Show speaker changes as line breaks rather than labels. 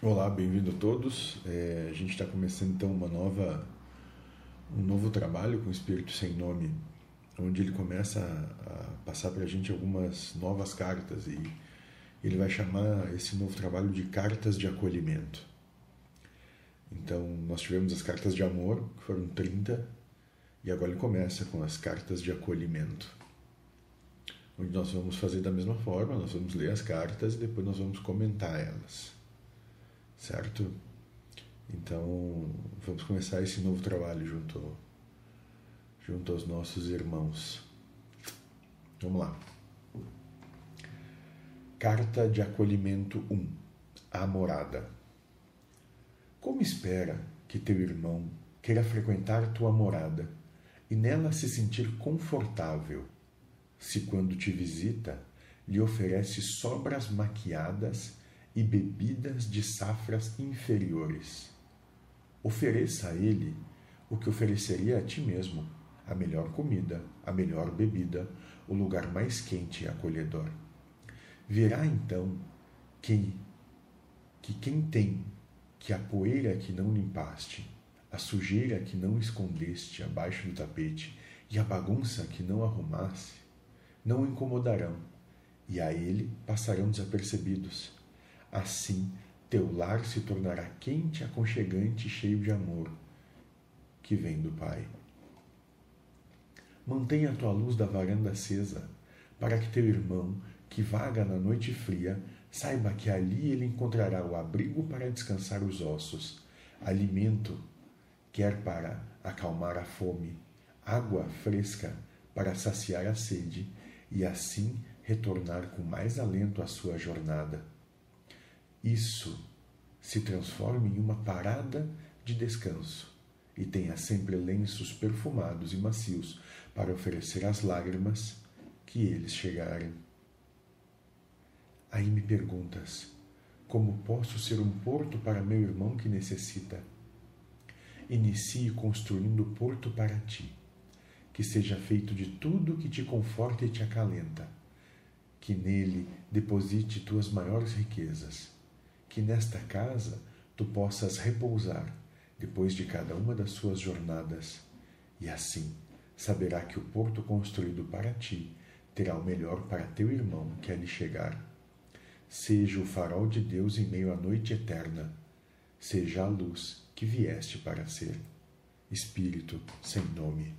Olá, bem-vindo a todos. É, a gente está começando então uma nova, um novo trabalho com o Espírito Sem Nome, onde ele começa a, a passar para a gente algumas novas cartas e ele vai chamar esse novo trabalho de cartas de acolhimento. Então, nós tivemos as cartas de amor, que foram 30, e agora ele começa com as cartas de acolhimento. Onde nós vamos fazer da mesma forma, nós vamos ler as cartas e depois nós vamos comentar elas certo? Então, vamos começar esse novo trabalho junto, junto aos nossos irmãos. Vamos lá. Carta de acolhimento 1. A morada. Como espera que teu irmão queira frequentar tua morada e nela se sentir confortável, se quando te visita lhe oferece sobras maquiadas e bebidas de safras inferiores. Ofereça a ele o que ofereceria a ti mesmo: a melhor comida, a melhor bebida, o lugar mais quente e acolhedor. Verá então que, que quem tem que a poeira que não limpaste, a sujeira que não escondeste abaixo do tapete e a bagunça que não arrumasse, não o incomodarão, e a ele passarão desapercebidos Assim, teu lar se tornará quente, aconchegante e cheio de amor que vem do Pai. Mantenha a tua luz da varanda acesa, para que teu irmão, que vaga na noite fria, saiba que ali ele encontrará o abrigo para descansar os ossos, alimento, quer para acalmar a fome, água fresca para saciar a sede e assim retornar com mais alento à sua jornada isso se transforme em uma parada de descanso e tenha sempre lenços perfumados e macios para oferecer às lágrimas que eles chegarem. Aí me perguntas: como posso ser um porto para meu irmão que necessita? Inicie construindo o porto para ti, que seja feito de tudo que te conforta e te acalenta, que nele deposite tuas maiores riquezas que nesta casa tu possas repousar depois de cada uma das suas jornadas, e assim saberá que o porto construído para ti terá o melhor para teu irmão que ali chegar. Seja o farol de Deus em meio à noite eterna, seja a luz que vieste para ser. Espírito sem nome.